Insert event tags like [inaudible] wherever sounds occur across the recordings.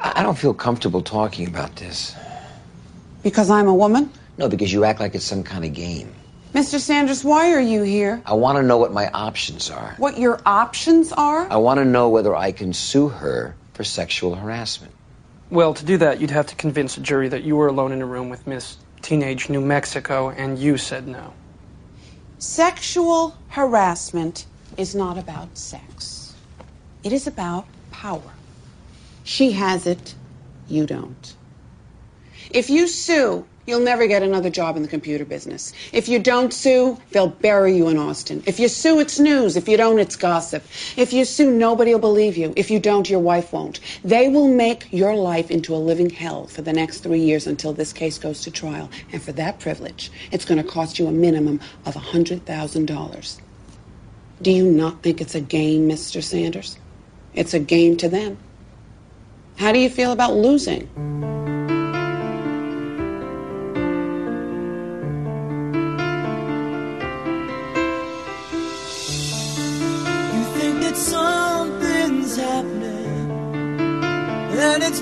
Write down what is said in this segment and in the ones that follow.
I don't feel comfortable talking about this. Because I'm a woman? No, because you act like it's some kind of game. Mr. Sanders, why are you here? I want to know what my options are. What your options are? I want to know whether I can sue her for sexual harassment. Well, to do that, you'd have to convince a jury that you were alone in a room with Miss Teenage New Mexico and you said no. Sexual harassment is not about sex, it is about power. She has it, you don't. If you sue, you'll never get another job in the computer business. If you don't sue, they'll bury you in Austin. If you sue, it's news. If you don't, it's gossip. If you sue, nobody will believe you. If you don't, your wife won't. They will make your life into a living hell for the next three years until this case goes to trial. And for that privilege, it's going to cost you a minimum of $100,000. Do you not think it's a game, Mr. Sanders? It's a game to them. How do you feel about losing? You think that something's happening, and it's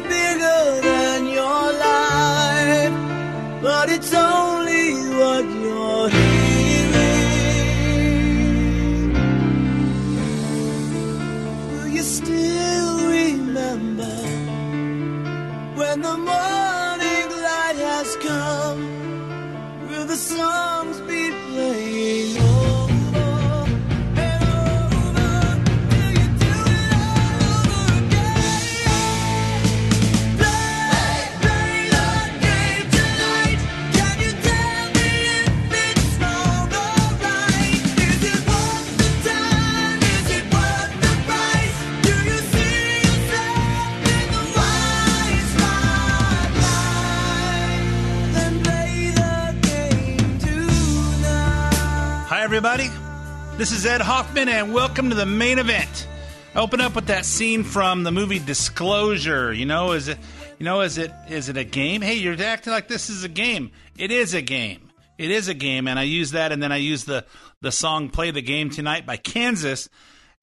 is Ed Hoffman, and welcome to the main event. I open up with that scene from the movie Disclosure. You know, is it, you know, is it, is it a game? Hey, you're acting like this is a game. It is a game. It is a game, and I use that, and then I use the the song "Play the Game Tonight" by Kansas,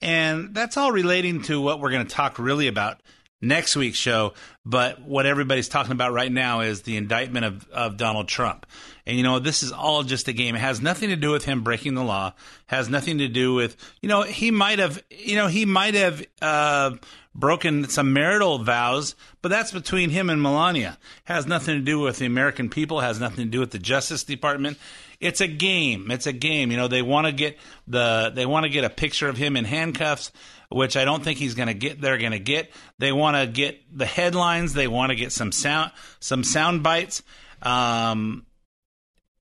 and that's all relating to what we're going to talk really about next week's show. But what everybody's talking about right now is the indictment of, of Donald Trump. And, you know, this is all just a game. It has nothing to do with him breaking the law, has nothing to do with, you know, he might have, you know, he might have, uh, broken some marital vows, but that's between him and Melania. Has nothing to do with the American people, has nothing to do with the Justice Department. It's a game. It's a game. You know, they want to get the they want to get a picture of him in handcuffs, which I don't think he's going to get. They're going to get. They want to get the headlines. They want to get some sound some sound bites. Um,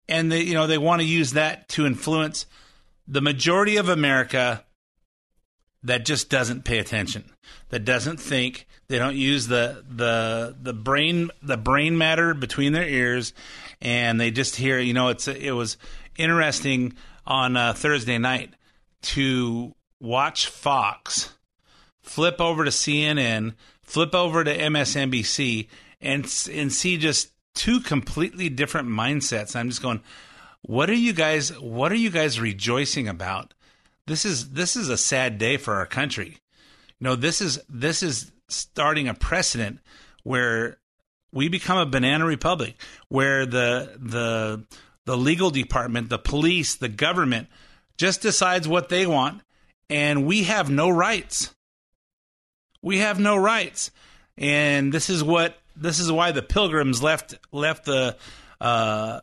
and they you know they want to use that to influence the majority of America that just doesn't pay attention, that doesn't think, they don't use the the the brain the brain matter between their ears, and they just hear. You know, it's it was interesting on uh, Thursday night to watch Fox flip over to CNN, flip over to MSNBC, and and see just two completely different mindsets. I'm just going, what are you guys? What are you guys rejoicing about? This is this is a sad day for our country. You know, this is this is starting a precedent where we become a banana republic, where the the the legal department, the police, the government just decides what they want, and we have no rights. We have no rights, and this is what this is why the pilgrims left left the uh,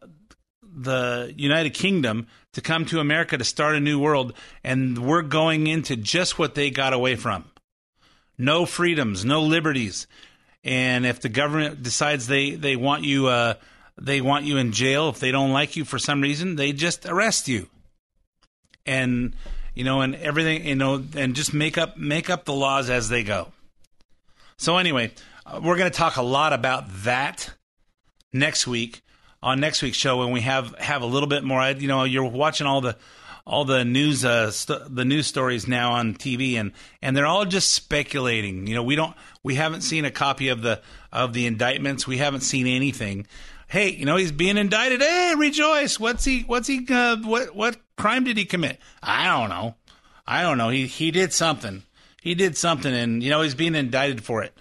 the United Kingdom to come to America to start a new world, and we're going into just what they got away from. No freedoms, no liberties, and if the government decides they they want you uh, they want you in jail if they don't like you for some reason, they just arrest you, and you know, and everything you know, and just make up make up the laws as they go. So anyway, we're going to talk a lot about that next week on next week's show when we have have a little bit more. You know, you're watching all the all the news uh, st- the news stories now on TV and and they're all just speculating. You know, we don't we haven't seen a copy of the of the indictments. We haven't seen anything. Hey, you know, he's being indicted. Hey, rejoice. What's he what's he uh, what what crime did he commit? I don't know. I don't know. He he did something. He did something and you know, he's being indicted for it.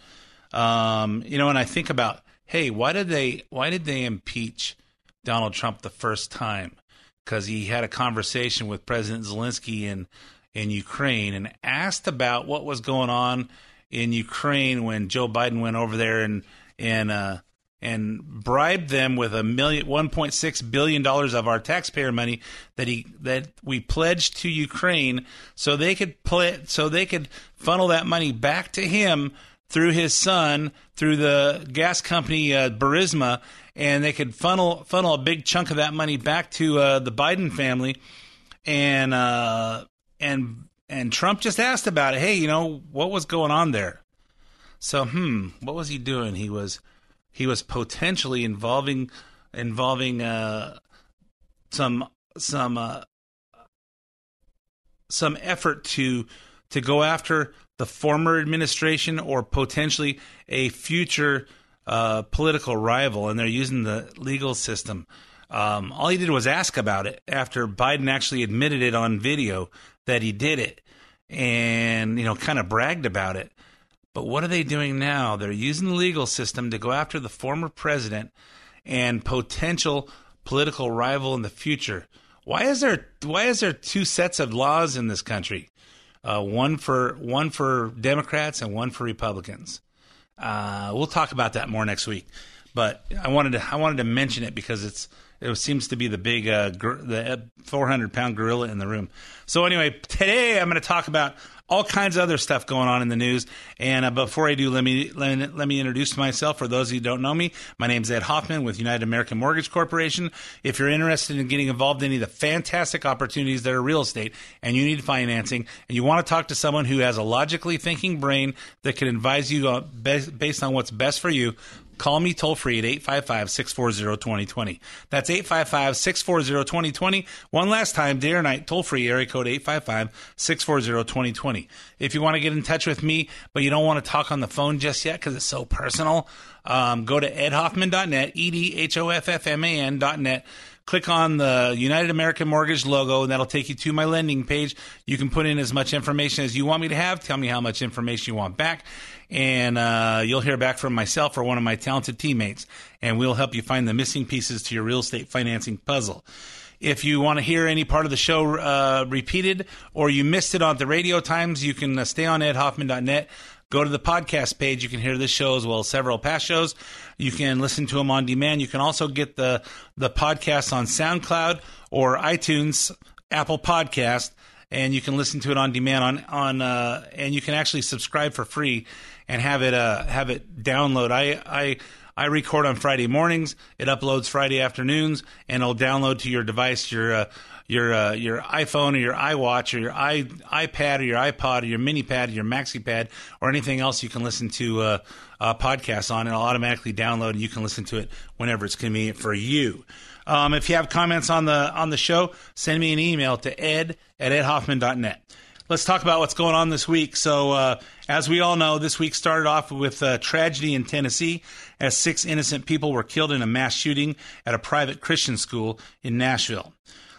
Um, you know, and I think about, hey, why did they why did they impeach Donald Trump the first time? because he had a conversation with President Zelensky in in Ukraine and asked about what was going on in Ukraine when Joe Biden went over there and and uh, and bribed them with a million, one point six billion dollars of our taxpayer money that he that we pledged to Ukraine, so they could play, so they could funnel that money back to him through his son through the gas company uh, Burisma, and they could funnel funnel a big chunk of that money back to uh, the Biden family, and uh, and and Trump just asked about it. Hey, you know what was going on there? So, hmm, what was he doing? He was he was potentially involving involving uh, some some uh, some effort to to go after the former administration or potentially a future uh, political rival, and they're using the legal system. Um, all he did was ask about it after Biden actually admitted it on video that he did it, and you know, kind of bragged about it. But what are they doing now? They're using the legal system to go after the former president and potential political rival in the future. Why is there why is there two sets of laws in this country? Uh, one for one for Democrats and one for Republicans. Uh, we'll talk about that more next week. But I wanted to I wanted to mention it because it's it seems to be the big uh, gr- the 400 pound gorilla in the room. So anyway, today I'm going to talk about all kinds of other stuff going on in the news. And uh, before I do, let me, let me let me introduce myself. For those of you who don't know me, my name is Ed Hoffman with United American Mortgage Corporation. If you're interested in getting involved in any of the fantastic opportunities that are real estate, and you need financing, and you want to talk to someone who has a logically thinking brain that can advise you based on what's best for you, Call me toll free at 855 640 2020. That's 855 640 2020. One last time, day or night, toll free, area code 855 640 2020. If you want to get in touch with me, but you don't want to talk on the phone just yet because it's so personal, um, go to edhoffman.net, E D H O F F M A N.net click on the United American Mortgage logo, and that'll take you to my lending page. You can put in as much information as you want me to have. Tell me how much information you want back, and uh, you'll hear back from myself or one of my talented teammates, and we'll help you find the missing pieces to your real estate financing puzzle. If you want to hear any part of the show uh, repeated or you missed it on the radio times, you can uh, stay on edhoffman.net. Go to the podcast page. You can hear this show as well as several past shows. You can listen to them on demand. You can also get the the podcast on SoundCloud or iTunes, Apple Podcast, and you can listen to it on demand on on uh, and you can actually subscribe for free and have it uh, have it download. I I I record on Friday mornings. It uploads Friday afternoons, and it'll download to your device, your uh, your uh, your iPhone or your iWatch or your i iPad or your iPod or your mini pad or your maxi pad or anything else you can listen to uh, uh, podcasts on. It'll automatically download and you can listen to it whenever it's convenient for you. Um, if you have comments on the on the show, send me an email to ed at edhoffman.net. Let's talk about what's going on this week. So, uh, as we all know, this week started off with a tragedy in Tennessee as six innocent people were killed in a mass shooting at a private Christian school in Nashville.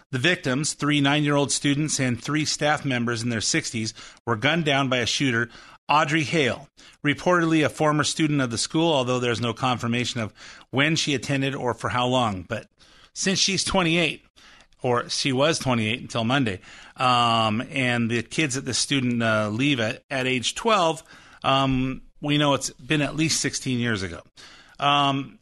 The victims, three nine year old students and three staff members in their 60s, were gunned down by a shooter, Audrey Hale, reportedly a former student of the school, although there's no confirmation of when she attended or for how long. But since she's 28, or she was 28 until Monday, um, and the kids at the student uh, leave at, at age 12, um, we know it's been at least 16 years ago. Um,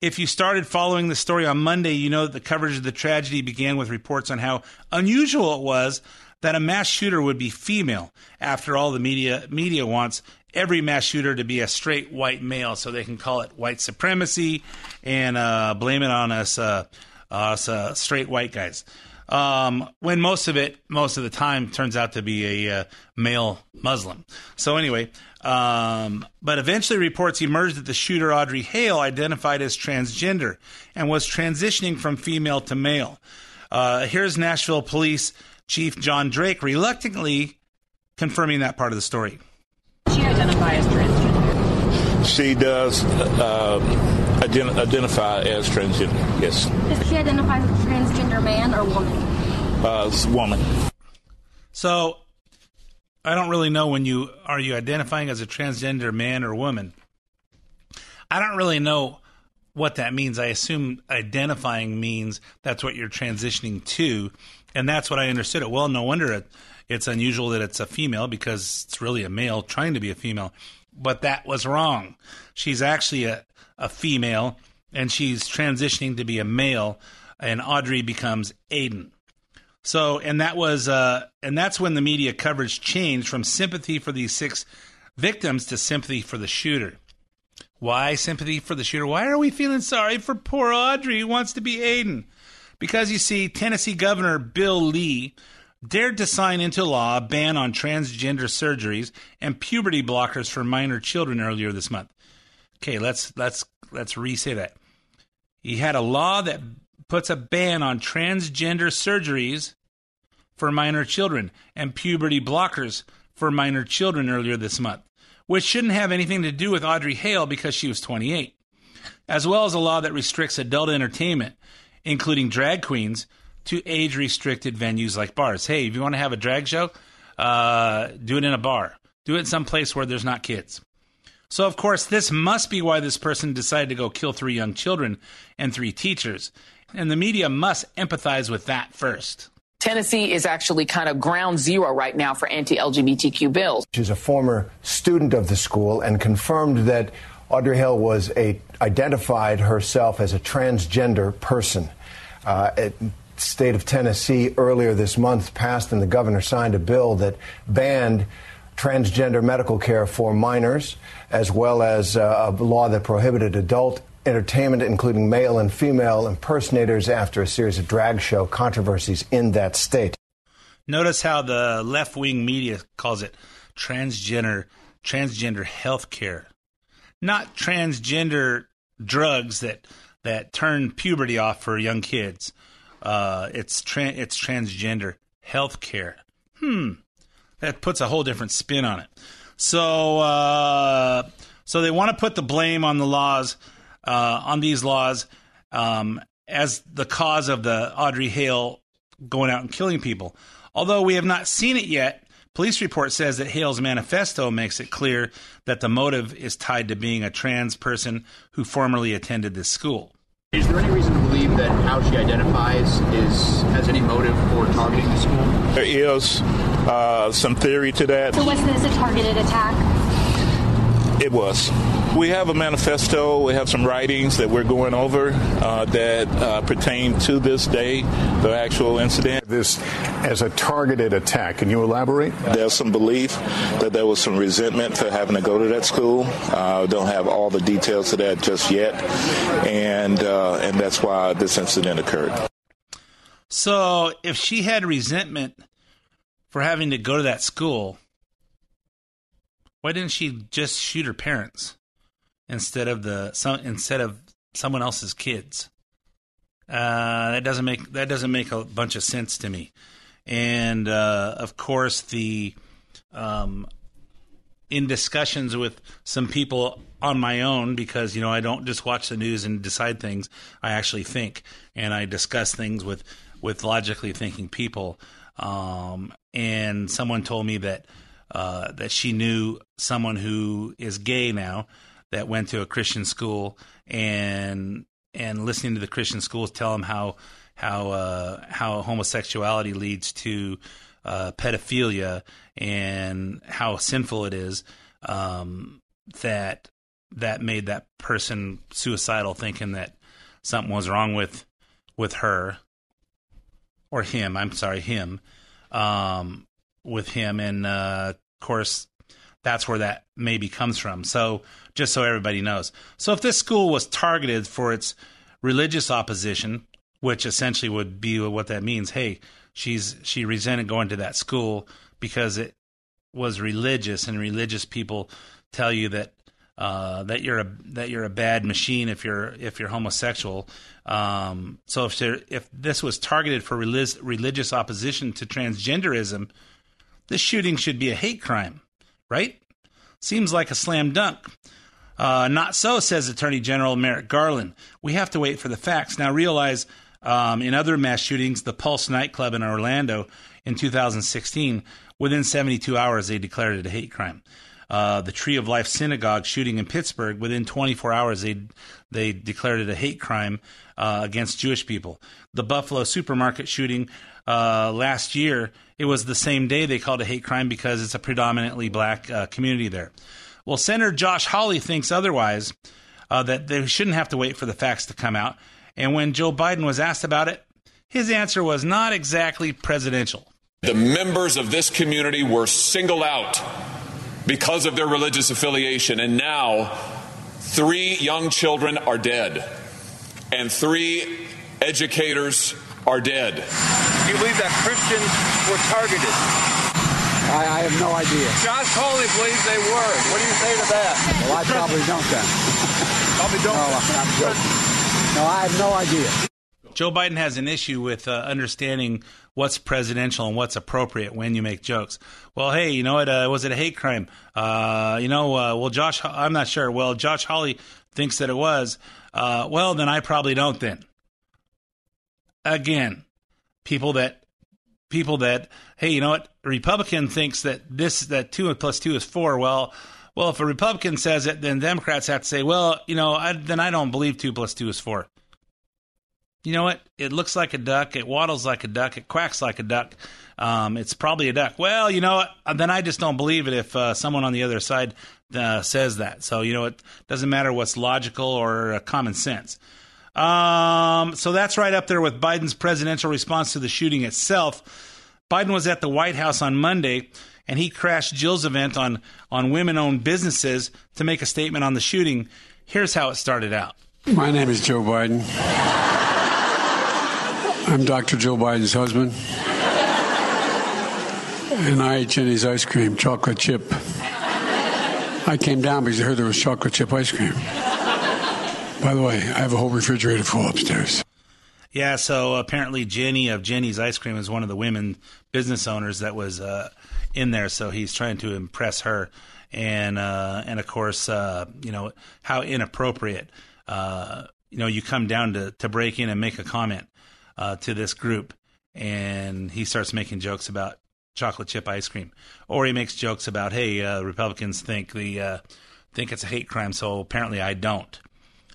if you started following the story on Monday, you know that the coverage of the tragedy began with reports on how unusual it was that a mass shooter would be female. After all, the media media wants every mass shooter to be a straight white male, so they can call it white supremacy and uh, blame it on us, uh, us uh, straight white guys. Um, when most of it, most of the time, turns out to be a uh, male Muslim. So anyway, um, but eventually reports emerged that the shooter Audrey Hale identified as transgender and was transitioning from female to male. Uh, here's Nashville Police Chief John Drake reluctantly confirming that part of the story. She identifies as transgender. She does uh, ident- identify as transgender. Yes, Does she identify as a transgender man or woman? uh, woman. So I don't really know when you are you identifying as a transgender man or woman. I don't really know what that means. I assume identifying means that's what you're transitioning to, and that's what I understood it. Well, no wonder it, it's unusual that it's a female because it's really a male trying to be a female. But that was wrong. She's actually a, a female, and she's transitioning to be a male, and Audrey becomes Aiden. So, and that was, uh, and that's when the media coverage changed from sympathy for these six victims to sympathy for the shooter. Why sympathy for the shooter? Why are we feeling sorry for poor Audrey who wants to be Aiden? Because you see, Tennessee Governor Bill Lee dared to sign into law a ban on transgender surgeries and puberty blockers for minor children earlier this month. Okay, let's let's let's re-say that. He had a law that puts a ban on transgender surgeries for minor children and puberty blockers for minor children earlier this month, which shouldn't have anything to do with Audrey Hale because she was 28, as well as a law that restricts adult entertainment, including drag queens, to age restricted venues like bars. Hey, if you want to have a drag show, uh, do it in a bar, do it someplace where there's not kids. So, of course, this must be why this person decided to go kill three young children and three teachers. And the media must empathize with that first. Tennessee is actually kind of ground zero right now for anti LGBTQ bills. She's a former student of the school and confirmed that Audrey Hale was a identified herself as a transgender person. Uh, it, state of Tennessee earlier this month passed and the governor signed a bill that banned transgender medical care for minors, as well as uh, a law that prohibited adult entertainment, including male and female impersonators, after a series of drag show controversies in that state. Notice how the left wing media calls it transgender transgender health care, not transgender drugs that that turn puberty off for young kids. Uh, it's tra- it's transgender health care. Hmm, that puts a whole different spin on it. So uh, so they want to put the blame on the laws uh, on these laws um, as the cause of the Audrey Hale going out and killing people. Although we have not seen it yet, police report says that Hale's manifesto makes it clear that the motive is tied to being a trans person who formerly attended this school. Is there any reason to believe that how she identifies is has any motive for targeting the school? There is uh, some theory to that. So was this a targeted attack? It was. We have a manifesto. We have some writings that we're going over uh, that uh, pertain to this day, the actual incident. This as a targeted attack. Can you elaborate? There's some belief that there was some resentment for having to go to that school. Uh, don't have all the details of that just yet, and uh, and that's why this incident occurred. So if she had resentment for having to go to that school, why didn't she just shoot her parents instead of the some instead of someone else's kids? Uh, that doesn't make that doesn't make a bunch of sense to me. And uh, of course, the um, in discussions with some people on my own because you know I don't just watch the news and decide things. I actually think and I discuss things with with logically thinking people. Um, and someone told me that uh, that she knew someone who is gay now that went to a Christian school and and listening to the Christian schools tell them how how uh, how homosexuality leads to uh, pedophilia and how sinful it is um, that that made that person suicidal, thinking that something was wrong with with her or him. I'm sorry, him um, with him, and uh, of course that's where that maybe comes from. So just so everybody knows, so if this school was targeted for its religious opposition which essentially would be what that means. Hey, she's she resented going to that school because it was religious, and religious people tell you that uh, that you're a that you're a bad machine if you're if you're homosexual. Um, so if there, if this was targeted for relig- religious opposition to transgenderism, this shooting should be a hate crime, right? Seems like a slam dunk. Uh, not so, says Attorney General Merrick Garland. We have to wait for the facts. Now realize um, in other mass shootings, the Pulse nightclub in Orlando in 2016, within 72 hours they declared it a hate crime uh, the Tree of Life Synagogue shooting in Pittsburgh, within 24 hours they they declared it a hate crime uh, against Jewish people. The Buffalo supermarket shooting uh, last year, it was the same day they called a hate crime because it's a predominantly black uh, community there. Well, Senator Josh Hawley thinks otherwise. Uh, that they shouldn't have to wait for the facts to come out. And when Joe Biden was asked about it, his answer was not exactly presidential. The members of this community were singled out because of their religious affiliation. And now, three young children are dead, and three educators are dead. Do you believe that Christians were targeted? I, I have no idea. Josh Hawley believes they were. What do you say to that? Well, I probably don't then. [laughs] probably don't. No, I'm joking. No, I have no idea. Joe Biden has an issue with uh, understanding what's presidential and what's appropriate when you make jokes. Well, hey, you know what? Uh, was it a hate crime? Uh, you know, uh, well, Josh, I'm not sure. Well, Josh Hawley thinks that it was. Uh, well, then I probably don't. Then again, people that people that hey, you know what? A Republican thinks that this that two plus two is four. Well. Well, if a Republican says it, then Democrats have to say, well, you know, I, then I don't believe two plus two is four you know what? It looks like a duck. It waddles like a duck. It quacks like a duck. Um, it's probably a duck. Well, you know what? Then I just don't believe it if uh, someone on the other side uh, says that. So, you know, it doesn't matter what's logical or uh, common sense. Um, so that's right up there with Biden's presidential response to the shooting itself. Biden was at the White House on Monday and he crashed Jill's event on, on women owned businesses to make a statement on the shooting. Here's how it started out. My name is Joe Biden. I'm Dr. Jill Biden's husband. And I ate Jeni's ice cream, chocolate chip. I came down because I heard there was chocolate chip ice cream. By the way, I have a whole refrigerator full upstairs. Yeah, so apparently Jenny of Jeni's Ice Cream is one of the women business owners that was uh, in there. So he's trying to impress her, and uh, and of course, uh, you know how inappropriate. Uh, you know, you come down to to break in and make a comment uh, to this group, and he starts making jokes about chocolate chip ice cream, or he makes jokes about, hey, uh, Republicans think the uh, think it's a hate crime, so apparently I don't.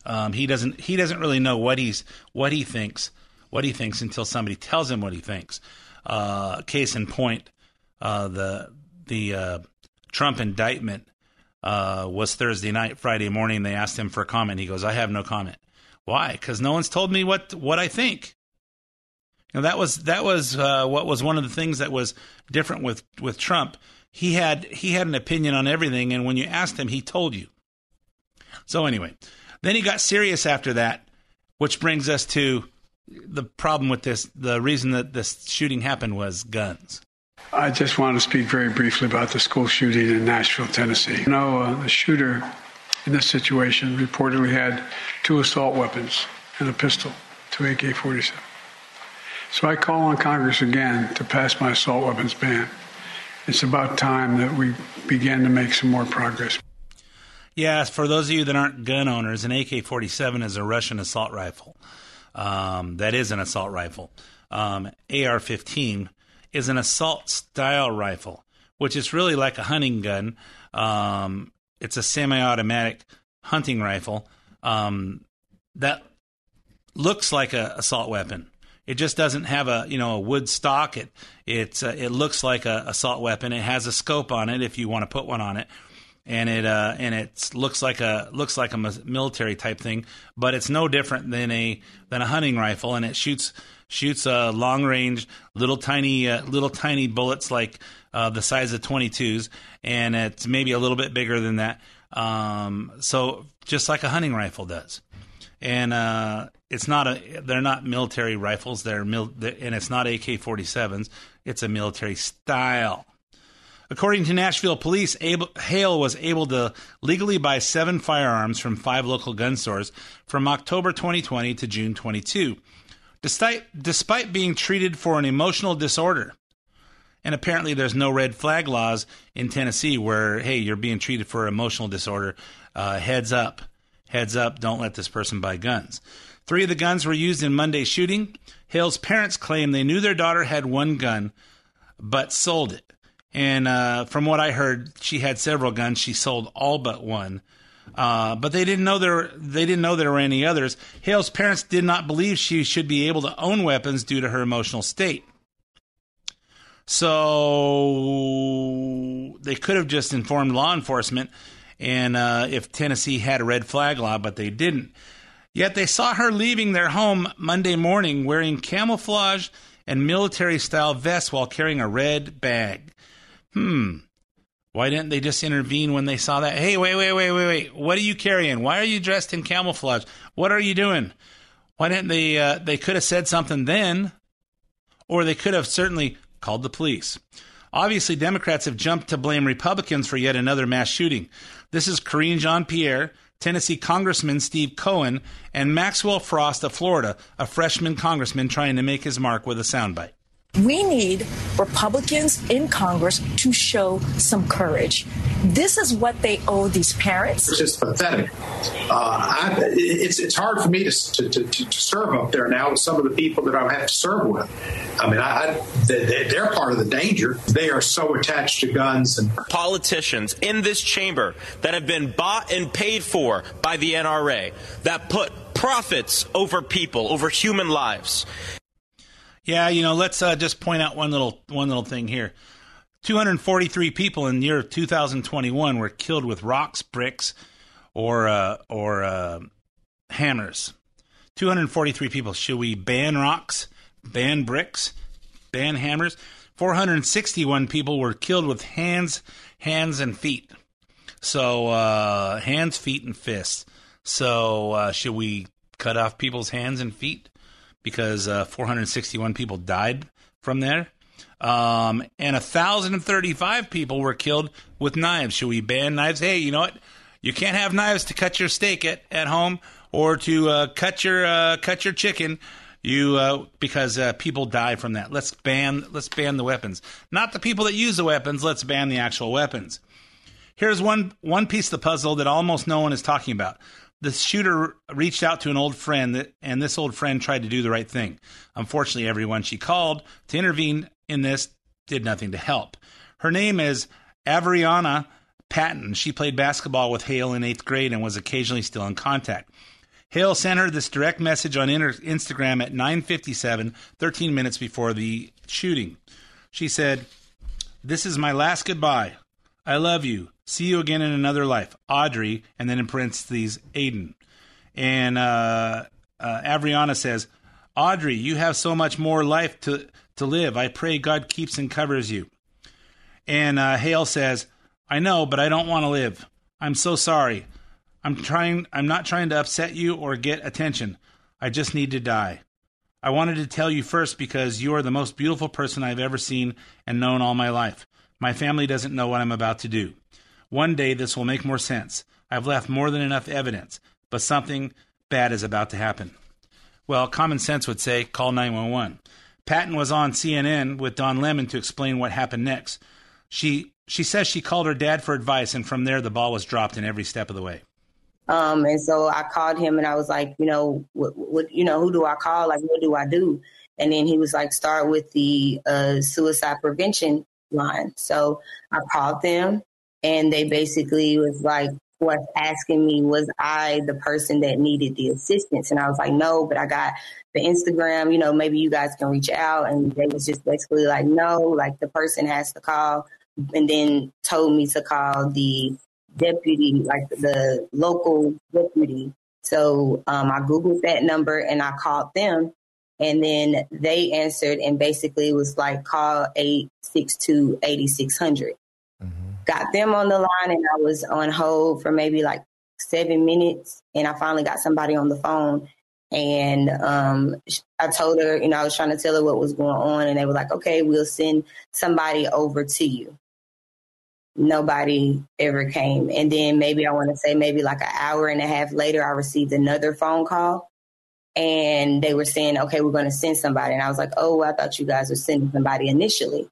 Um, he doesn't he doesn't really know what he's what he thinks what he thinks until somebody tells him what he thinks. Uh, case in point, uh, the the uh, Trump indictment uh, was Thursday night. Friday morning, they asked him for a comment. He goes, "I have no comment." Why? Because no one's told me what what I think. Know, that was that was uh, what was one of the things that was different with with Trump. He had he had an opinion on everything, and when you asked him, he told you. So anyway, then he got serious after that, which brings us to the problem with this. The reason that this shooting happened was guns. I just want to speak very briefly about the school shooting in Nashville, Tennessee. You know, uh, the shooter in this situation reportedly had two assault weapons and a pistol, two AK 47. So I call on Congress again to pass my assault weapons ban. It's about time that we begin to make some more progress. Yes, for those of you that aren't gun owners, an AK 47 is a Russian assault rifle. Um, that is an assault rifle. Um, AR 15 is an assault style rifle, which is really like a hunting gun. Um, it's a semi automatic hunting rifle um, that looks like an assault weapon. It just doesn't have a you know a wood stock. It it's uh, it looks like a assault weapon. It has a scope on it if you want to put one on it, and it uh, and it looks like a looks like a military type thing. But it's no different than a than a hunting rifle, and it shoots shoots a uh, long range little tiny uh, little tiny bullets like uh, the size of 22s, and it's maybe a little bit bigger than that. Um, so just like a hunting rifle does, and uh, it's not a they're not military rifles. They're mil, and it's not AK-47s. It's a military style. According to Nashville police, able, Hale was able to legally buy seven firearms from five local gun stores from October 2020 to June 22, despite, despite being treated for an emotional disorder. And apparently, there's no red flag laws in Tennessee where, hey, you're being treated for emotional disorder. Uh, heads up. Heads up, don't let this person buy guns. Three of the guns were used in Monday's shooting. Hale's parents claim they knew their daughter had one gun, but sold it. And uh, from what I heard, she had several guns. She sold all but one. Uh, but they didn't know there they didn't know there were any others. Hale's parents did not believe she should be able to own weapons due to her emotional state. So they could have just informed law enforcement, and uh, if Tennessee had a red flag law, but they didn't. Yet they saw her leaving their home Monday morning wearing camouflage and military style vests while carrying a red bag. Hmm. Why didn't they just intervene when they saw that? Hey, wait, wait, wait, wait, wait. What are you carrying? Why are you dressed in camouflage? What are you doing? Why didn't they? Uh, they could have said something then, or they could have certainly called the police. Obviously, Democrats have jumped to blame Republicans for yet another mass shooting. This is Karine Jean Pierre, Tennessee Congressman Steve Cohen, and Maxwell Frost of Florida, a freshman congressman trying to make his mark with a soundbite. We need Republicans in Congress to show some courage. This is what they owe these parents. It's just pathetic. Uh, I, it's it's hard for me to, to, to, to, serve up there now with some of the people that I have to serve with. I mean, I, they, they're part of the danger. They are so attached to guns and politicians in this chamber that have been bought and paid for by the NRA that put profits over people, over human lives. Yeah, you know, let's uh, just point out one little one little thing here. 243 people in the year 2021 were killed with rocks, bricks, or uh, or uh, hammers. 243 people. Should we ban rocks, ban bricks, ban hammers? 461 people were killed with hands, hands and feet. So uh, hands, feet, and fists. So uh, should we cut off people's hands and feet? Because uh, 461 people died from there. Um, and 1,035 people were killed with knives. Should we ban knives? Hey, you know what? You can't have knives to cut your steak at, at home or to uh, cut your uh, cut your chicken. You uh, because uh, people die from that. Let's ban let's ban the weapons. Not the people that use the weapons. Let's ban the actual weapons. Here's one one piece of the puzzle that almost no one is talking about the shooter reached out to an old friend, that, and this old friend tried to do the right thing. Unfortunately, everyone she called to intervene in this did nothing to help. Her name is Avriana Patton. She played basketball with Hale in eighth grade and was occasionally still in contact. Hale sent her this direct message on Instagram at 9:57, 13 minutes before the shooting. She said, "This is my last goodbye. I love you. See you again in another life. Audrey, and then in parentheses, Aiden. And uh, uh, Avriana says, Audrey, you have so much more life to, to live. I pray God keeps and covers you. And uh, Hale says, I know, but I don't want to live. I'm so sorry. I'm trying. I'm not trying to upset you or get attention. I just need to die. I wanted to tell you first because you are the most beautiful person I've ever seen and known all my life. My family doesn't know what I'm about to do. One day this will make more sense. I've left more than enough evidence, but something bad is about to happen. Well, common sense would say call 911. Patton was on CNN with Don Lemon to explain what happened next. She she says she called her dad for advice, and from there the ball was dropped in every step of the way. Um, and so I called him, and I was like, you know, what, what, you know, who do I call? Like, what do I do? And then he was like, start with the uh, suicide prevention line. So I called them, and they basically was like was asking me was I the person that needed the assistance? And I was like no but I got the Instagram you know maybe you guys can reach out. And they was just basically like no like the person has to call and then told me to call the deputy like the local deputy. So um, I googled that number and I called them. And then they answered and basically was like call 862 8600 got them on the line and I was on hold for maybe like seven minutes and I finally got somebody on the phone And um, I told her, you know, I was trying to tell her what was going on, and they were like, "Okay, we'll send somebody over to you." Nobody ever came, and then maybe I want to say maybe like an hour and a half later, I received another phone call, and they were saying, "Okay, we're going to send somebody," and I was like, "Oh, I thought you guys were sending somebody initially."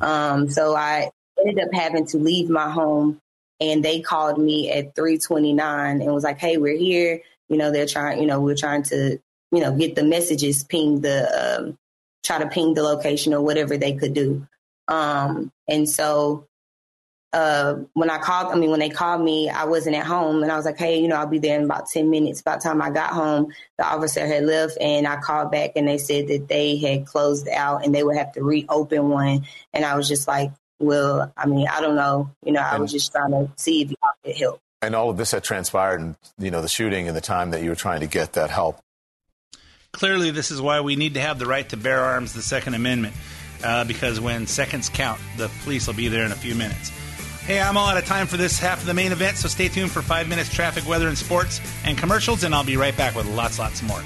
Um, so I ended up having to leave my home and they called me at 329 and was like, Hey, we're here. You know, they're trying, you know, we're trying to, you know, get the messages, ping the, um, try to ping the location or whatever they could do. Um, and so, uh, when I called, I mean, when they called me, I wasn't at home and I was like, Hey, you know, I'll be there in about 10 minutes. By the time I got home, the officer had left and I called back and they said that they had closed out and they would have to reopen one. And I was just like, well, I mean, I don't know. You know, I was just trying to see if y'all could help. And all of this had transpired, and you know, the shooting and the time that you were trying to get that help. Clearly, this is why we need to have the right to bear arms, the Second Amendment, uh, because when seconds count, the police will be there in a few minutes. Hey, I'm all out of time for this half of the main event, so stay tuned for five minutes traffic, weather, and sports and commercials, and I'll be right back with lots, lots more.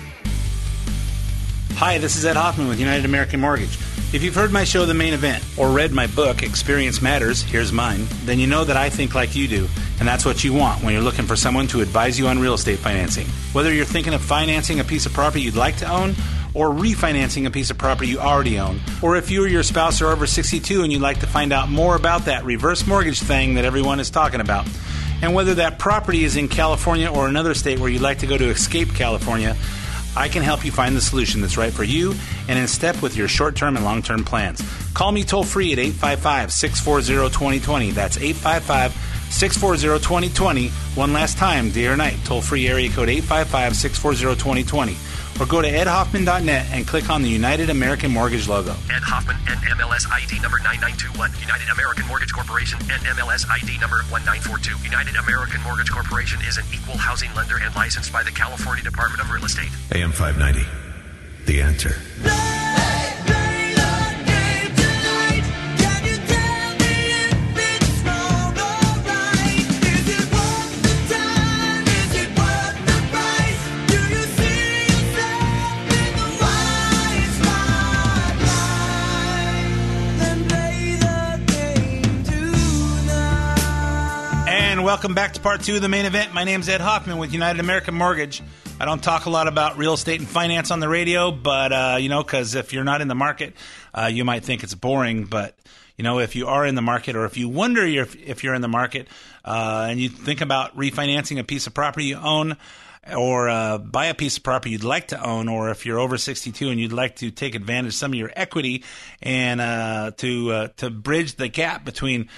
Hi, this is Ed Hoffman with United American Mortgage. If you've heard my show, The Main Event, or read my book, Experience Matters, here's mine, then you know that I think like you do, and that's what you want when you're looking for someone to advise you on real estate financing. Whether you're thinking of financing a piece of property you'd like to own, or refinancing a piece of property you already own, or if you or your spouse are over 62 and you'd like to find out more about that reverse mortgage thing that everyone is talking about, and whether that property is in California or another state where you'd like to go to escape California, I can help you find the solution that's right for you and in step with your short term and long term plans. Call me toll free at 855 640 2020. That's 855 640 2020. One last time, day or night, toll free area code 855 640 2020. Or go to edhoffman.net and click on the United American Mortgage logo. Ed Hoffman, NMLS ID number 9921. United American Mortgage Corporation, NMLS ID number 1942. United American Mortgage Corporation is an equal housing lender and licensed by the California Department of Real Estate. AM 590. The answer. And welcome back to part two of the main event. My name's Ed Hoffman with United American Mortgage. I don't talk a lot about real estate and finance on the radio, but, uh, you know, because if you're not in the market, uh, you might think it's boring. But, you know, if you are in the market or if you wonder if, if you're in the market uh, and you think about refinancing a piece of property you own, or uh, buy a piece of property you'd like to own, or if you're over 62 and you'd like to take advantage of some of your equity and uh, to uh, to bridge the gap between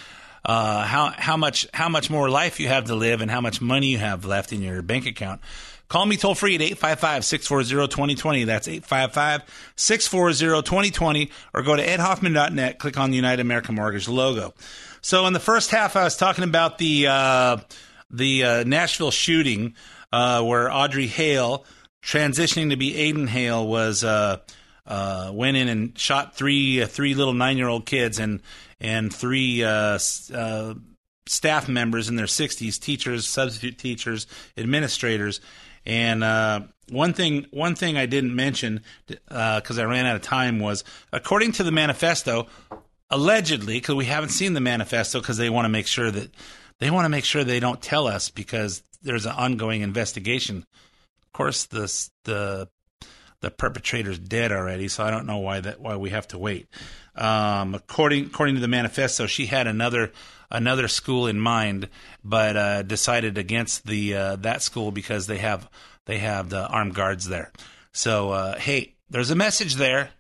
uh, how how much how much more life you have to live and how much money you have left in your bank account. Call me toll free at 855-640-2020. That's 855-640-2020 or go to edhoffman.net, click on the United American Mortgage logo. So in the first half I was talking about the uh, the uh, Nashville shooting uh, where Audrey Hale transitioning to be Aiden Hale was uh, uh, went in and shot three three little nine year old kids and and three uh, uh, staff members in their sixties, teachers, substitute teachers, administrators. And uh, one thing one thing I didn't mention because I ran out of time was according to the manifesto, allegedly because we haven't seen the manifesto because they want to make sure that they want to make sure they don't tell us because there's an ongoing investigation. Of course, the the the perpetrator's dead already, so I don't know why that why we have to wait. Um, according according to the manifesto, she had another another school in mind, but uh, decided against the uh, that school because they have they have the armed guards there. So uh, hey, there's a message there.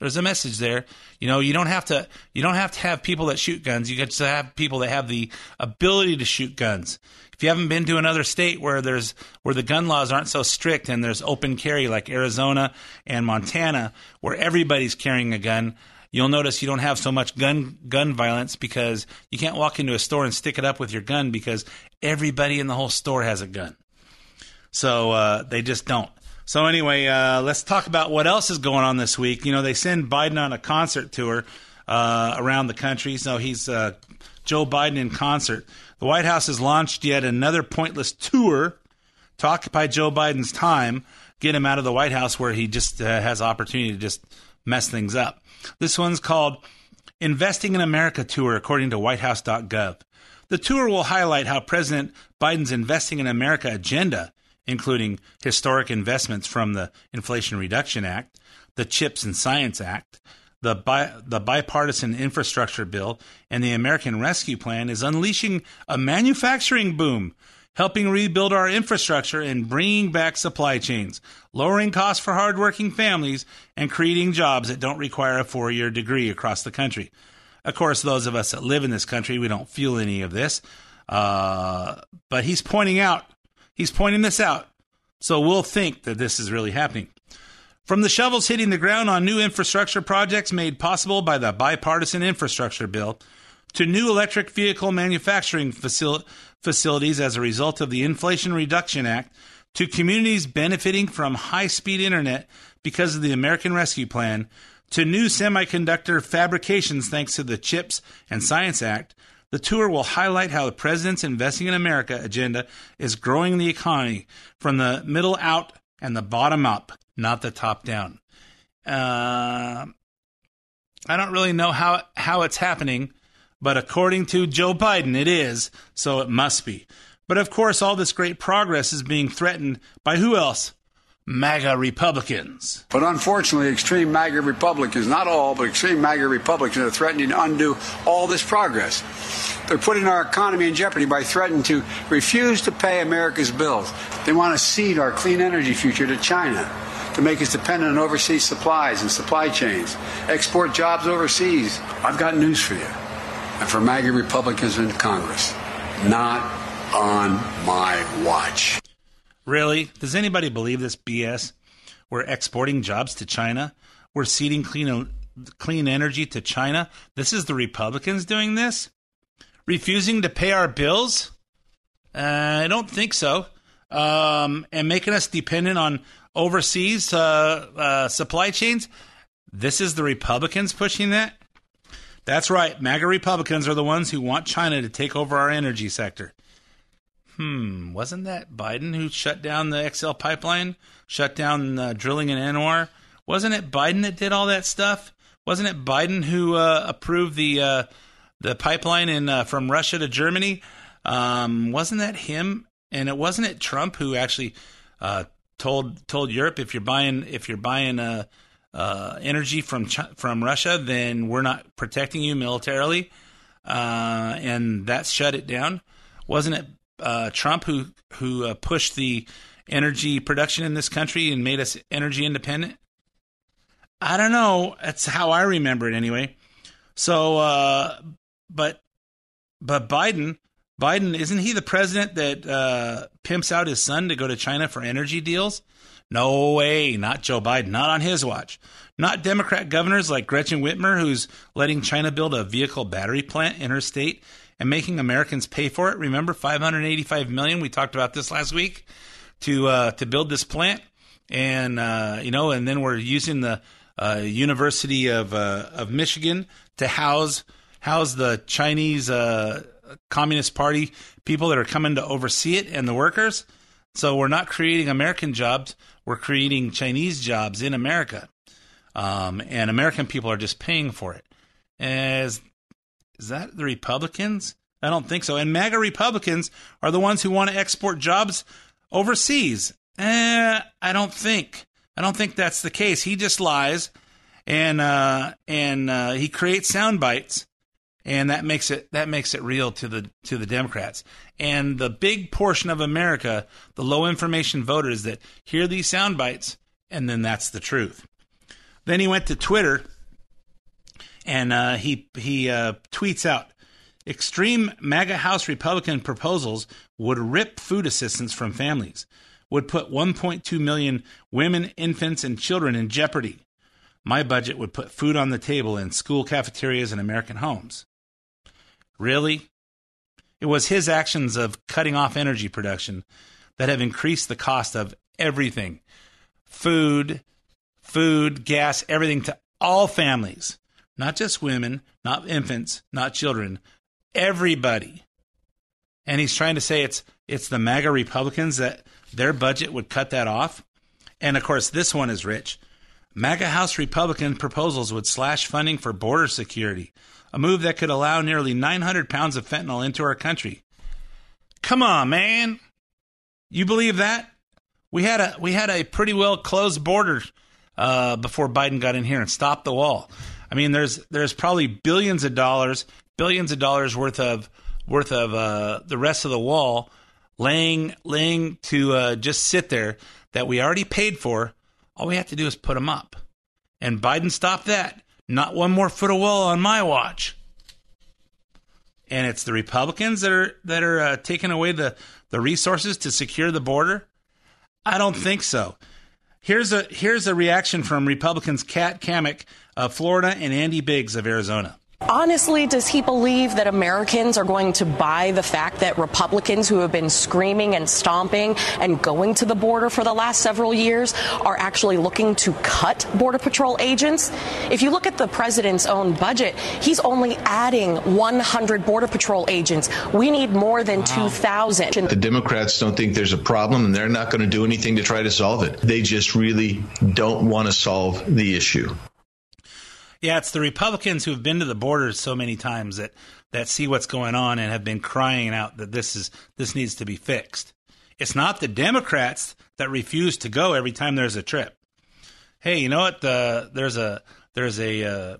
There's a message there. You know, you don't have to you don't have to have people that shoot guns. You get to have people that have the ability to shoot guns. If you haven't been to another state where there's where the gun laws aren't so strict and there's open carry like Arizona and Montana where everybody's carrying a gun, you'll notice you don't have so much gun gun violence because you can't walk into a store and stick it up with your gun because everybody in the whole store has a gun. So uh, they just don't. So anyway, uh, let's talk about what else is going on this week. You know, they send Biden on a concert tour uh, around the country. So he's uh, Joe Biden in concert. The White House has launched yet another pointless tour to occupy Joe Biden's time, get him out of the White House where he just uh, has opportunity to just mess things up. This one's called Investing in America Tour, according to whitehouse.gov. The tour will highlight how President Biden's Investing in America agenda, including historic investments from the Inflation Reduction Act, the CHIPS and Science Act, the, bi- the bipartisan infrastructure bill, and the American Rescue Plan, is unleashing a manufacturing boom helping rebuild our infrastructure and bringing back supply chains, lowering costs for hardworking families, and creating jobs that don't require a four year degree across the country. Of course, those of us that live in this country, we don't feel any of this. Uh, but he's pointing out, he's pointing this out. So we'll think that this is really happening. From the shovels hitting the ground on new infrastructure projects made possible by the bipartisan infrastructure bill, to new electric vehicle manufacturing facil- facilities as a result of the Inflation Reduction Act, to communities benefiting from high speed internet because of the American Rescue Plan, to new semiconductor fabrications thanks to the CHIPS and Science Act, the tour will highlight how the president's Investing in America agenda is growing the economy from the middle out and the bottom up, not the top down. Uh, I don't really know how how it's happening, but according to Joe Biden, it is, so it must be. But of course, all this great progress is being threatened by who else? MAGA Republicans. But unfortunately, extreme MAGA Republicans, not all, but extreme MAGA Republicans are threatening to undo all this progress. They're putting our economy in jeopardy by threatening to refuse to pay America's bills. They want to cede our clean energy future to China to make us dependent on overseas supplies and supply chains, export jobs overseas. I've got news for you. And for MAGA Republicans in Congress, not on my watch. Really? Does anybody believe this BS? We're exporting jobs to China. We're ceding clean clean energy to China. This is the Republicans doing this? Refusing to pay our bills? Uh, I don't think so. Um, and making us dependent on overseas uh, uh, supply chains? This is the Republicans pushing that? That's right. MAGA Republicans are the ones who want China to take over our energy sector. Hmm, wasn't that Biden who shut down the XL pipeline, shut down uh, drilling in ANWR? Wasn't it Biden that did all that stuff? Wasn't it Biden who uh, approved the uh, the pipeline in uh, from Russia to Germany? Um, wasn't that him? And it wasn't it Trump who actually told told Europe if you're buying if you're buying uh, energy from from Russia, then we're not protecting you militarily, and that shut it down. Wasn't it uh, Trump who who uh, pushed the energy production in this country and made us energy independent? I don't know. That's how I remember it anyway. So, uh, but but Biden, Biden isn't he the president that uh, pimps out his son to go to China for energy deals? No way, not Joe Biden, not on his watch. Not Democrat governors like Gretchen Whitmer, who's letting China build a vehicle battery plant in her state and making Americans pay for it. Remember, 585 million. We talked about this last week to uh, to build this plant, and uh, you know, and then we're using the uh, University of uh, of Michigan to house house the Chinese uh, Communist Party people that are coming to oversee it and the workers. So we're not creating American jobs; we're creating Chinese jobs in America, um, and American people are just paying for it. As is that the Republicans? I don't think so. And MAGA Republicans are the ones who want to export jobs overseas. Eh, I don't think. I don't think that's the case. He just lies, and uh, and uh, he creates sound bites, and that makes it that makes it real to the to the Democrats and the big portion of America, the low information voters that hear these sound bites, and then that's the truth. Then he went to Twitter and uh, he he uh, tweets out extreme MAGA House Republican proposals would rip food assistance from families, would put 1.2 million women, infants, and children in jeopardy. My budget would put food on the table in school cafeterias and American homes. Really? It was his actions of cutting off energy production that have increased the cost of everything food, food, gas, everything to all families not just women, not infants, not children, everybody. And he's trying to say it's it's the MAGA Republicans that their budget would cut that off. And of course, this one is rich. MAGA House Republican proposals would slash funding for border security, a move that could allow nearly 900 pounds of fentanyl into our country. Come on, man. You believe that? We had a we had a pretty well closed border uh, before Biden got in here and stopped the wall. I mean, there's there's probably billions of dollars, billions of dollars worth of worth of uh, the rest of the wall laying laying to uh, just sit there that we already paid for. All we have to do is put them up, and Biden stopped that. Not one more foot of wall on my watch. And it's the Republicans that are that are uh, taking away the the resources to secure the border. I don't think so. Here's a here's a reaction from Republicans Kat Cammack of Florida and Andy Biggs of Arizona. Honestly, does he believe that Americans are going to buy the fact that Republicans who have been screaming and stomping and going to the border for the last several years are actually looking to cut Border Patrol agents? If you look at the president's own budget, he's only adding 100 Border Patrol agents. We need more than 2,000. The Democrats don't think there's a problem and they're not going to do anything to try to solve it. They just really don't want to solve the issue. Yeah, it's the Republicans who have been to the border so many times that that see what's going on and have been crying out that this is this needs to be fixed. It's not the Democrats that refuse to go every time there's a trip. Hey, you know what? The, there's a there's a uh,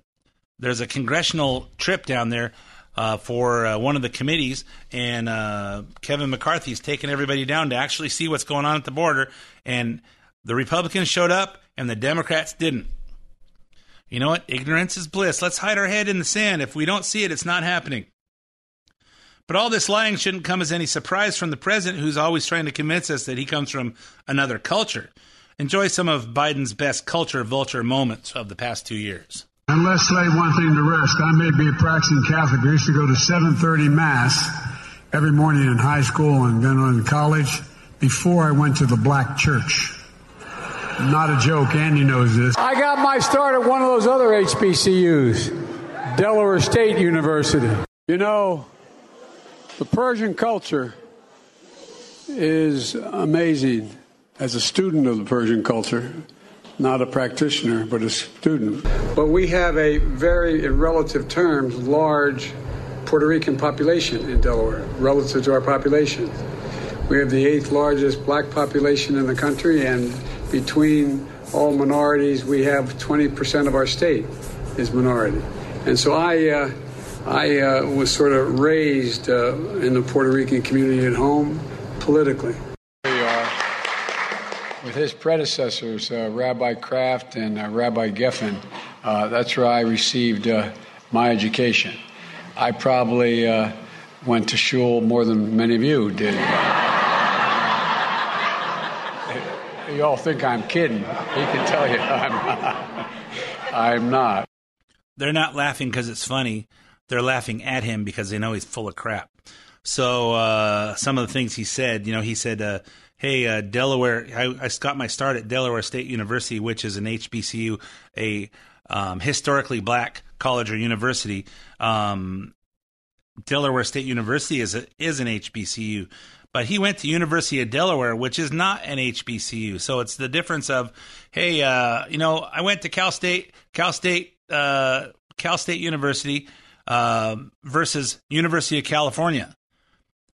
there's a congressional trip down there uh, for uh, one of the committees, and uh, Kevin McCarthy's taking everybody down to actually see what's going on at the border. And the Republicans showed up, and the Democrats didn't. You know what? Ignorance is bliss. Let's hide our head in the sand. If we don't see it, it's not happening. But all this lying shouldn't come as any surprise from the president, who's always trying to convince us that he comes from another culture. Enjoy some of Biden's best culture vulture moments of the past two years. And let's say one thing to rest. I may be a practicing Catholic. I used to go to 7:30 Mass every morning in high school and then in college before I went to the black church. Not a joke. Andy knows this. I got my start at one of those other HBCUs, Delaware State University. You know, the Persian culture is amazing. As a student of the Persian culture, not a practitioner, but a student. But we have a very, in relative terms, large Puerto Rican population in Delaware relative to our population. We have the eighth largest black population in the country, and between all minorities, we have 20% of our state is minority. And so I, uh, I uh, was sort of raised uh, in the Puerto Rican community at home politically. Are with his predecessors, uh, Rabbi Kraft and uh, Rabbi Geffen. Uh, that's where I received my education. I probably went to shul more than many of you did. You all think I'm kidding. He can tell you I'm [laughs] not. I'm not. They're not laughing because it's funny. They're laughing at him because they know he's full of crap. So uh, some of the things he said, you know, he said, uh, "Hey, uh, Delaware, I, I, got my start at Delaware State University, which is an HBCU, a um, historically black college or university. Um, Delaware State University is a, is an HBCU." But he went to University of Delaware, which is not an HBCU. So it's the difference of, hey, uh, you know, I went to Cal State, Cal State, uh, Cal State University uh, versus University of California.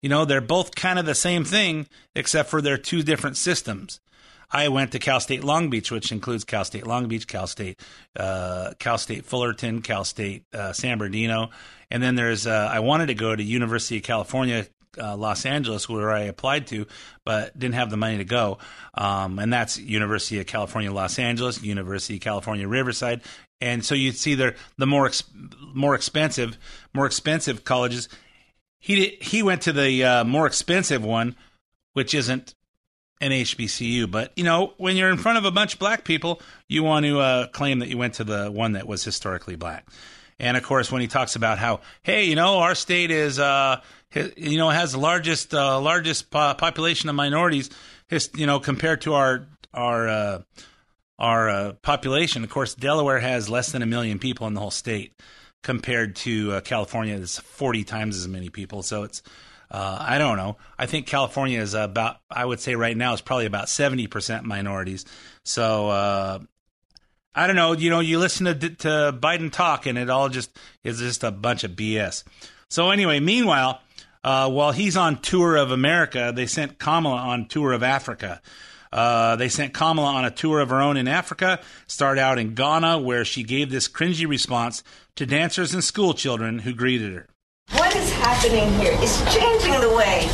You know, they're both kind of the same thing, except for they're two different systems. I went to Cal State Long Beach, which includes Cal State Long Beach, Cal State, uh, Cal State Fullerton, Cal State uh, San Bernardino, and then there's uh, I wanted to go to University of California uh, Los Angeles, where I applied to, but didn't have the money to go. Um, and that's University of California, Los Angeles, University of California, Riverside. And so you'd see the the more ex- more expensive, more expensive colleges. He did, he went to the uh, more expensive one, which isn't an HBCU. But you know, when you're in front of a bunch of black people, you want to uh, claim that you went to the one that was historically black. And of course, when he talks about how, hey, you know, our state is, uh, you know, it has the largest uh, largest population of minorities, you know, compared to our our uh, our uh, population. Of course, Delaware has less than a million people in the whole state, compared to uh, California, that's forty times as many people. So it's Uh, I don't know. I think California is about, I would say right now is probably about 70% minorities. So, uh, I don't know. You know, you listen to, to Biden talk and it all just is just a bunch of BS. So anyway, meanwhile, uh, while he's on tour of America, they sent Kamala on tour of Africa. Uh, they sent Kamala on a tour of her own in Africa, start out in Ghana, where she gave this cringy response to dancers and school children who greeted her. What is happening here is changing the way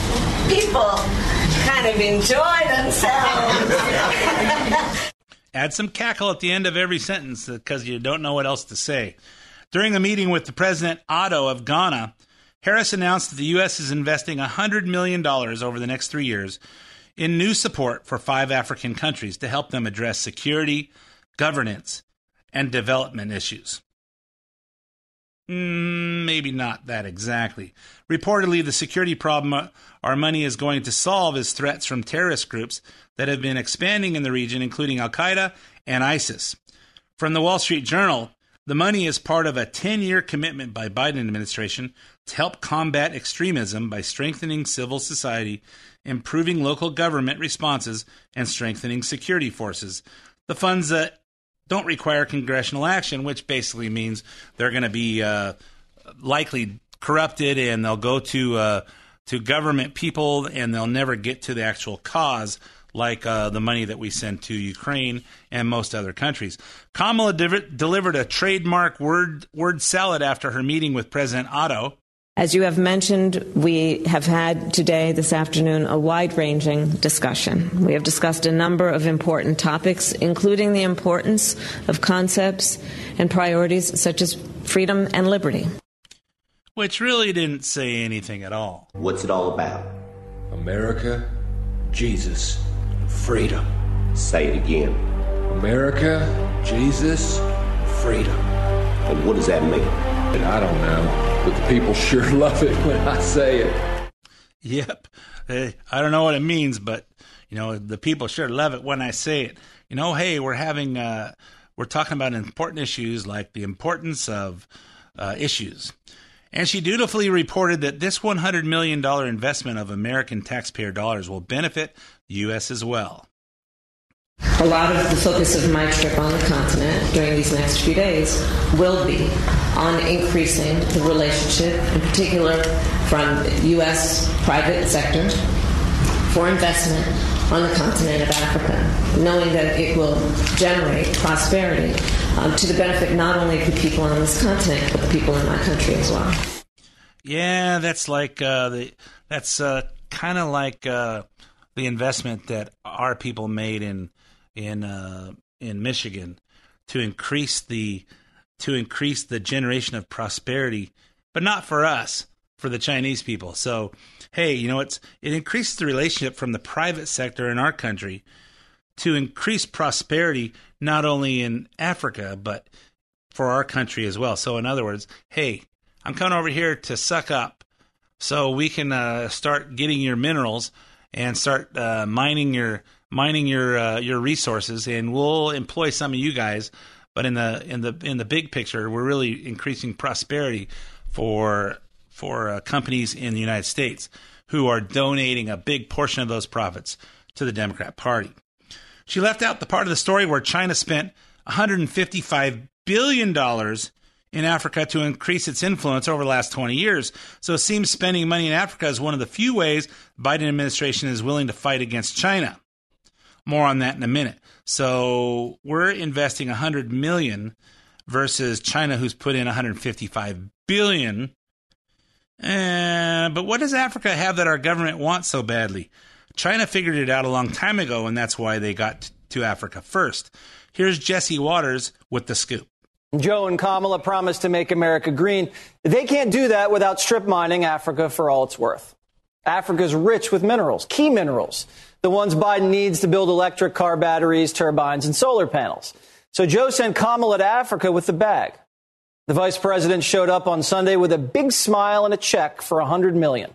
people kind of enjoy themselves. [laughs] Add some cackle at the end of every sentence because you don't know what else to say. During a meeting with the President Addo of Ghana, Harris announced that the U.S. is investing $100 million over the next three years in new support for five African countries to help them address security, governance, and development issues. Mm, maybe not that exactly. Reportedly, the security problem our money is going to solve is threats from terrorist groups that have been expanding in the region, including Al Qaeda and ISIS. From the Wall Street Journal, the money is part of a 10 year commitment by Biden administration to help combat extremism by strengthening civil society, improving local government responses, and strengthening security forces. The funds that don't require congressional action, which basically means they're going to be uh, likely corrupted and they'll go to uh, to government people and they'll never get to the actual cause like uh, the money that we send to Ukraine and most other countries. Kamala de- delivered a trademark word word salad after her meeting with President Addo. As you have mentioned, we have had today, this afternoon, a wide ranging discussion. We have discussed a number of important topics, including the importance of concepts and priorities such as freedom and liberty. Which really didn't say anything at all. What's it all about? America, Jesus, freedom. Say it again. America, Jesus, freedom. And what does that mean? And I don't know, but the people sure [laughs] love it when I say it. Yep. I don't know what it means, but you know the people sure love it when I say it. You know, hey, we're having uh, we're talking about important issues like the importance of uh, issues. And she dutifully reported that this $100 million investment of American taxpayer dollars will benefit the U.S. as well. A lot of the focus of my trip on the continent during these next few days will be on increasing the relationship, in particular from U.S. private sector, for investment on the continent of Africa, knowing that it will generate prosperity um, to the benefit not only of the people on this continent, but the people in my country as well. Yeah, that's like uh, the that's uh, kind of like uh, the investment that our people made in in uh, in Michigan to increase the to increase the generation of prosperity, but not for us, for the Chinese people. So, hey, you know it's it increases the relationship from the private sector in our country to increase prosperity not only in Africa but for our country as well. So, in other words, hey, I'm coming over here to suck up so we can uh, start getting your minerals and start uh, mining your mining your uh, your resources, and we'll employ some of you guys. But in the in the in the big picture, we're really increasing prosperity for for uh, companies in the United States who are donating a big portion of those profits to the Democrat Party. She left out the part of the story where China spent 155 billion dollars in Africa to increase its influence over the last 20 years. So it seems spending money in Africa is one of the few ways the Biden administration is willing to fight against China. More on that in a minute. So we're investing 100 million versus China who's put in 155 billion. But what does Africa have that our government wants so badly? China figured it out a long time ago, and that's why they got to Africa first. Here's Jesse Watters with the scoop. Joe and Kamala promised to make America green. They can't do that without strip mining Africa for all it's worth. Africa's rich with minerals, key minerals, the ones Biden needs to build electric car batteries, turbines, and solar panels. So Joe sent Kamala to Africa with the bag. The vice president showed up on Sunday with a big smile and a check for 100 million.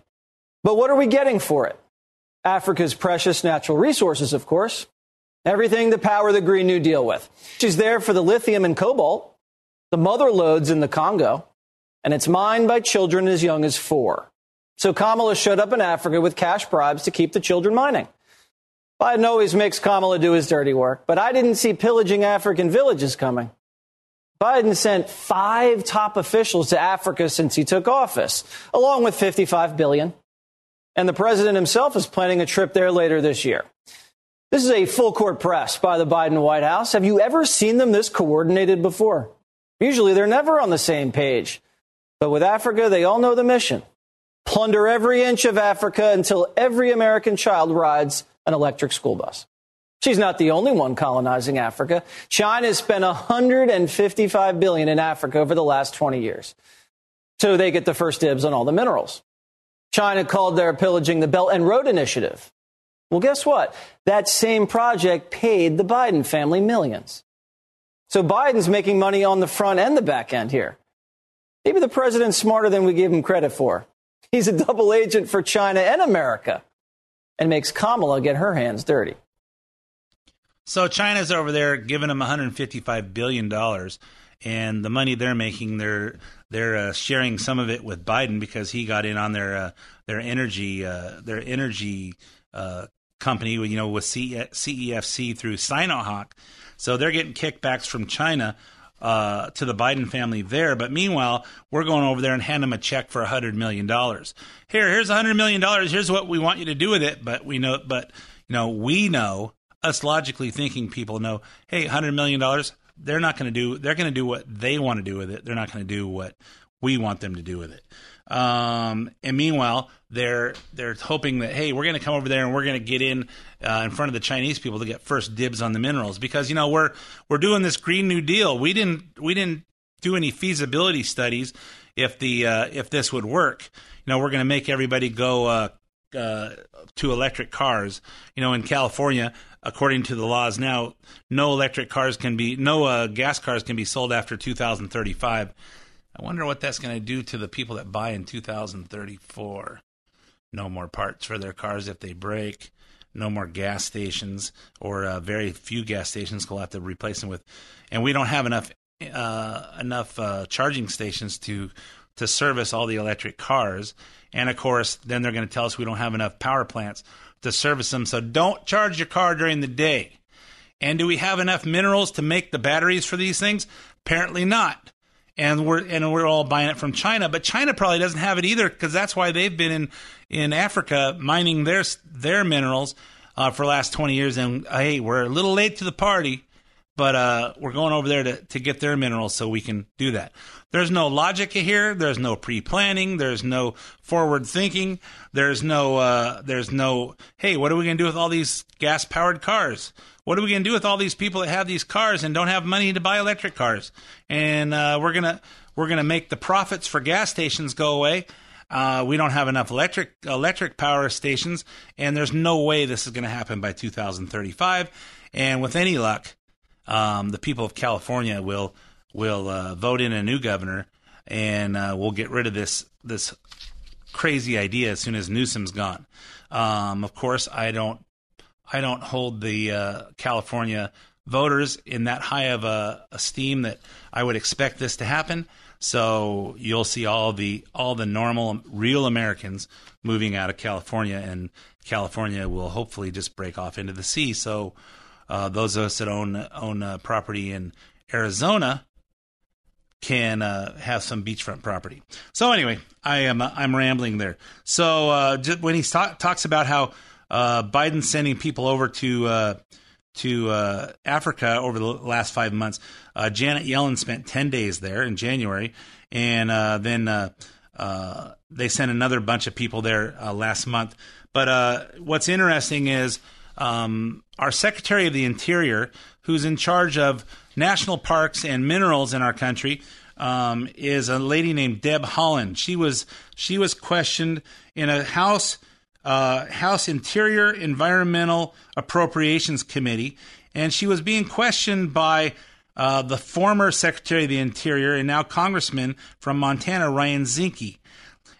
But what are we getting for it? Africa's precious natural resources, of course. Everything to power the Green New Deal with. She's there for the lithium and cobalt, the mother lodes in the Congo, and it's mined by children as young as four. So Kamala showed up in Africa with cash bribes to keep the children mining. Biden always makes Kamala do his dirty work, but I didn't see pillaging African villages coming. Biden sent five top officials to Africa since he took office, along with 55 billion. And the president himself is planning a trip there later this year. This is a full court press by the Biden White House. Have you ever seen them this coordinated before? Usually they're never on the same page. But with Africa, they all know the mission. Plunder every inch of Africa until every American child rides an electric school bus. She's not the only one colonizing Africa. China has spent 155 billion in Africa over the last 20 years. So they get the first dibs on all the minerals. China called their pillaging the Belt and Road Initiative. Well, guess what? That same project paid the Biden family millions. So Biden's making money on the front and the back end here. Maybe the president's smarter than we give him credit for. He's a double agent for China and America and makes Kamala get her hands dirty. So China's over there giving them 155 billion dollars, and the money they're making, they're they're uh, sharing some of it with Biden because he got in on their uh, their energy uh, their energy uh, company, you know, with CEFC through Sinohawk. So they're getting kickbacks from China uh, to the Biden family there. But meanwhile, we're going over there and hand them a check for a hundred million dollars. Here, here's a hundred million dollars. Here's what we want you to do with it. But we know, but you know, we know us logically thinking people know, hey, hundred million dollars. They're not going to do. They're going to do what they want to do with it. They're not going to do what we want them to do with it. Um, and meanwhile, they're they're hoping that hey, we're going to come over there and we're going to get in uh, in front of the Chinese people to get first dibs on the minerals because you know we're we're doing this Green New Deal. We didn't we didn't do any feasibility studies if the uh, if this would work. You know, we're going to make everybody go uh, uh, to electric cars. You know, in California, according to the laws now, no electric cars can be no uh, gas cars can be sold after 2035. I wonder what that's going to do to the people that buy in 2034. No more parts for their cars if they break. No more gas stations, or uh, very few gas stations. We'll have to replace them with, and we don't have enough uh, enough uh, charging stations to to service all the electric cars. And of course, then they're going to tell us we don't have enough power plants to service them. So don't charge your car during the day. And do we have enough minerals to make the batteries for these things? Apparently not and we're and we're all buying it from China. But China probably doesn't have it either because that's why they've been in in Africa mining their their minerals uh, for the last twenty years. And uh, hey, we're a little late to the party, but uh, we're going over there to to get their minerals so we can do that. There's no logic here. There's no pre planning. There's no forward thinking. There's no uh, there's no hey, what are we gonna do with all these gas powered cars? What are we going to do with all these people that have these cars and don't have money to buy electric cars? And uh, we're gonna we're gonna make the profits for gas stations go away. Uh, we don't have enough electric electric power stations, and there's no way this is going to happen by 2035. And with any luck, um, the people of California will will uh, vote in a new governor, and uh, we'll get rid of this this crazy idea as soon as Newsom's gone. Um, of course, I don't I don't hold the uh, California voters in that high of a esteem that I would expect this to happen. So you'll see all the all the normal real Americans moving out of California, and California will hopefully just break off into the sea. So uh, those of us that own own uh, property in Arizona can uh, have some beachfront property. So anyway, I am I'm rambling there. So uh, when he talk, talks about how uh, Biden sending people over to uh, to uh, Africa over the last five months. Uh, Janet Yellen spent ten days there in January, and uh, then uh, they sent another bunch of people there last month. But what's interesting is um, our Secretary of the Interior, who's in charge of national parks and minerals in our country. Um, is a lady named Deb Haaland. She was she was questioned in a House uh, House Interior Environmental Appropriations Committee, and she was being questioned by uh, the former Secretary of the Interior and now Congressman from Montana, Ryan Zinke.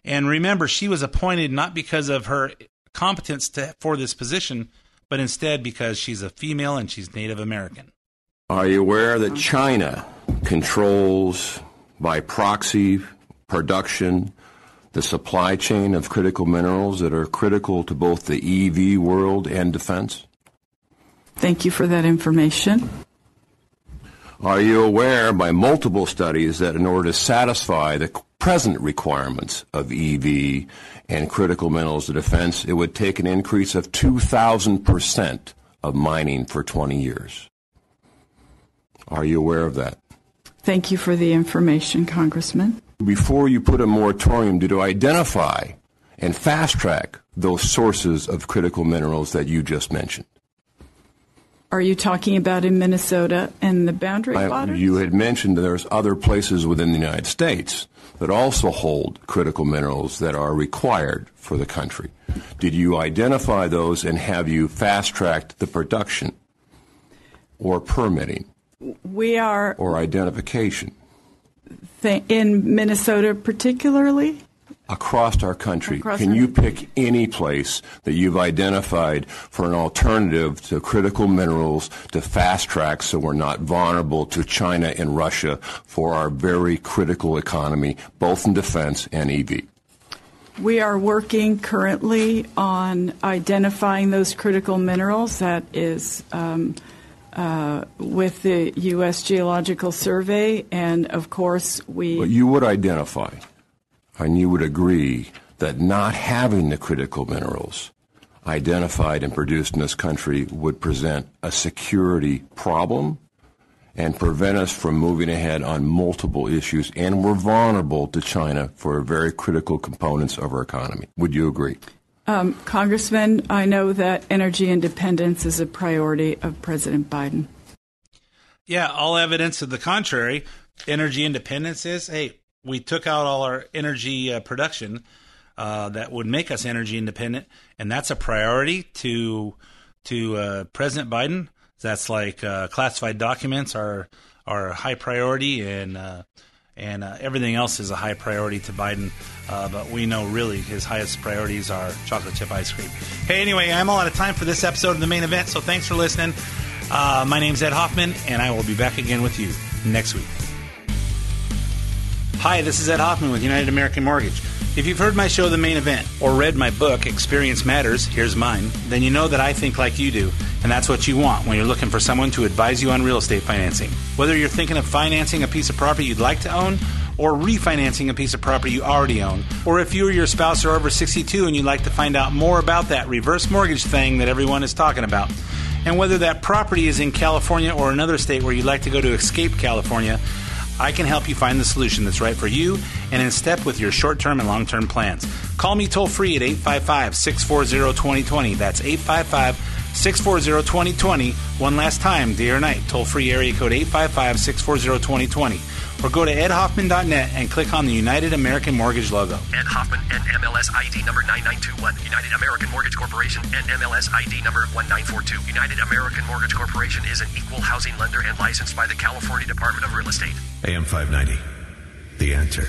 And remember, she was appointed not because of her competence to, for this position, but instead because she's a female and she's Native American. Are you aware that China controls by proxy production the supply chain of critical minerals that are critical to both the EV world and defense? Thank you for that information. Are you aware by multiple studies that in order to satisfy the present requirements of EV and critical minerals to defense, it would take an increase of 2,000% of mining for 20 years? Are you aware of that? Thank you for the information, Congressman. Before you put a moratorium, did you identify and fast track those sources of critical minerals that you just mentioned? Are you talking about in Minnesota and the boundary I, waters? you had mentioned there's other places within the United States that also hold critical minerals that are required for the country. Did you identify those and have you fast tracked the production or permitting we are or identification th- in Minnesota, particularly. across our country? Across Can our- you pick any place that you've identified for an alternative to critical minerals to fast track so we're not vulnerable to China and Russia for our very critical economy, both in defense and EV? We are working currently on identifying those critical minerals. That is um, uh, with the U.S. Geological Survey, and of course, we. But you would identify, and you would agree that not having the critical minerals identified and produced in this country would present a security problem and prevent us from moving ahead on multiple issues, and we're vulnerable to China for very critical components of our economy. Would you agree? Um, Congressman, I know that energy independence is a priority of President Biden. Yeah, all evidence to the contrary. Energy independence is hey, we took out all our energy uh, production uh, that would make us energy independent, and that's a priority to to uh, President Biden. That's like uh, classified documents are are high priority, and uh, and uh, everything else is a high priority to Biden. Uh, but we know really his highest priorities are chocolate chip ice cream. Hey, anyway, I'm all out of time for this episode of the main event, so thanks for listening. Uh, my name's Ed Hoffman, and I will be back again with you next week. Hi, this is Ed Hoffman with United American Mortgage. If you've heard my show, The Main Event, or read my book, Experience Matters, here's mine, then you know that I think like you do, and that's what you want when you're looking for someone to advise you on real estate financing. Whether you're thinking of financing a piece of property you'd like to own, or refinancing a piece of property you already own, or if you or your spouse are over 62 and you'd like to find out more about that reverse mortgage thing that everyone is talking about, and whether that property is in California or another state where you'd like to go to escape California, I can help you find the solution that's right for you and in step with your short term and long term plans. Call me toll free at 855 640 2020. That's 855 640 2020. One last time, day or night, toll free area code 855 640 2020. Or go to edhoffman.net and click on the United American Mortgage logo. Ed Hoffman, NMLS ID number 9921. United American Mortgage Corporation, NMLS ID number 1942. United American Mortgage Corporation is an equal housing lender and licensed by the California Department of Real Estate. AM 590. The answer.